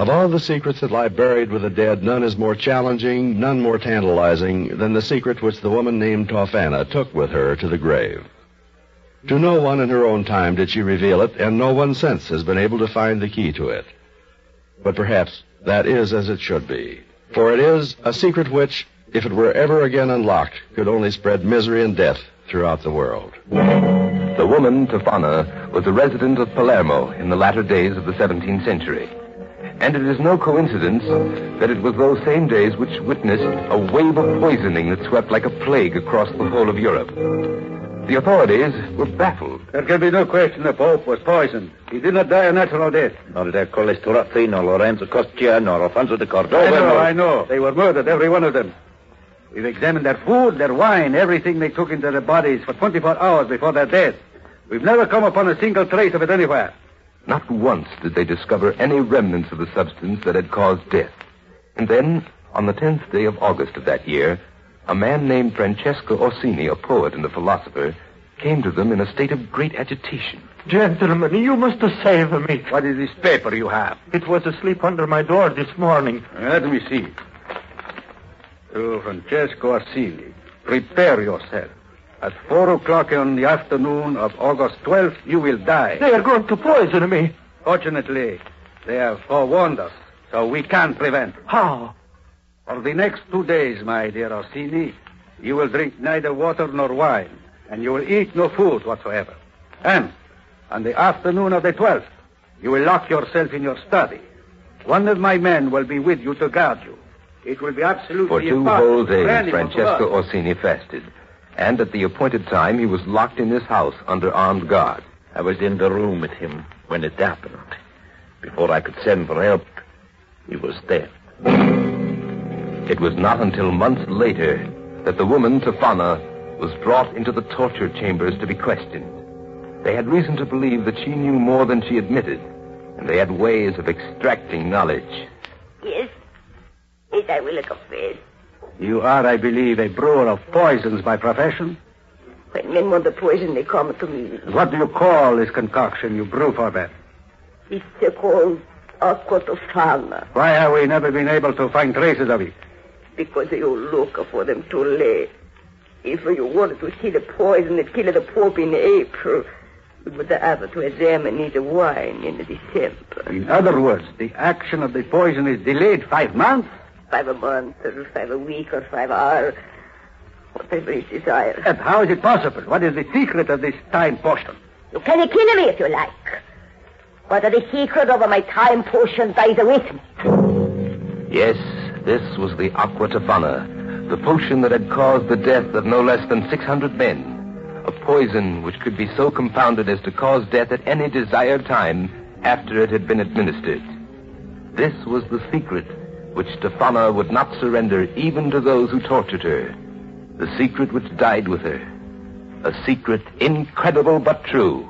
Of all the secrets that lie buried with the dead, none is more challenging, none more tantalizing than the secret which the woman named Tofana took with her to the grave. To no one in her own time did she reveal it, and no one since has been able to find the key to it. But perhaps that is as it should be. For it is a secret which, if it were ever again unlocked, could only spread misery and death throughout the world. The woman, Tofana, was a resident of Palermo in the latter days of the 17th century. And it is no coincidence that it was those same days which witnessed a wave of poisoning that swept like a plague across the whole of Europe. The authorities were baffled. There can be no question the Pope was poisoned. He did not die a natural death. Nor did Ercole Storazzi, nor Lorenzo Costia, nor Alfonso de Cordova. I know, nor- I know. They were murdered, every one of them. We've examined their food, their wine, everything they took into their bodies for 24 hours before their death. We've never come upon a single trace of it anywhere. Not once did they discover any remnants of the substance that had caused death. And then, on the 10th day of August of that year, a man named Francesco Orsini, a poet and a philosopher, came to them in a state of great agitation. Gentlemen, you must save me. What is this paper you have? It was asleep under my door this morning. Uh, let me see. To Francesco Orsini. Prepare yourself. At four o'clock on the afternoon of August 12th, you will die. They are going to poison me. Fortunately, they have forewarned us, so we can prevent it. How? For the next two days, my dear Orsini, you will drink neither water nor wine, and you will eat no food whatsoever. And on the afternoon of the 12th, you will lock yourself in your study. One of my men will be with you to guard you. It will be absolutely For two impossible whole for days, anyone to Francesco. Orsini fasted. And at the appointed time, he was locked in his house under armed guard. I was in the room with him when it happened. Before I could send for help, he was dead. It was not until months later that the woman, Tofana, was brought into the torture chambers to be questioned. They had reason to believe that she knew more than she admitted, and they had ways of extracting knowledge. Yes. Yes, I will confess. You are, I believe, a brewer of poisons by profession. When men want the poison, they come to me. What do you call this concoction you brew for them? It's uh, called Aqua Tofana Why have we never been able to find traces of it? because you look for them too late. If you wanted to see the poison that killed the Pope in April, you would have to examine his wine in December. In other words, the action of the poison is delayed five months? Five a month, or five a week, or five hours. Whatever is desired. And how is it possible? What is the secret of this time potion? You can kill me if you like. But the secret of my time potion dies with me. Yes, this was the Aqua Tofana, the potion that had caused the death of no less than 600 men. A poison which could be so compounded as to cause death at any desired time after it had been administered. This was the secret which Tofana would not surrender even to those who tortured her. The secret which died with her. A secret incredible but true.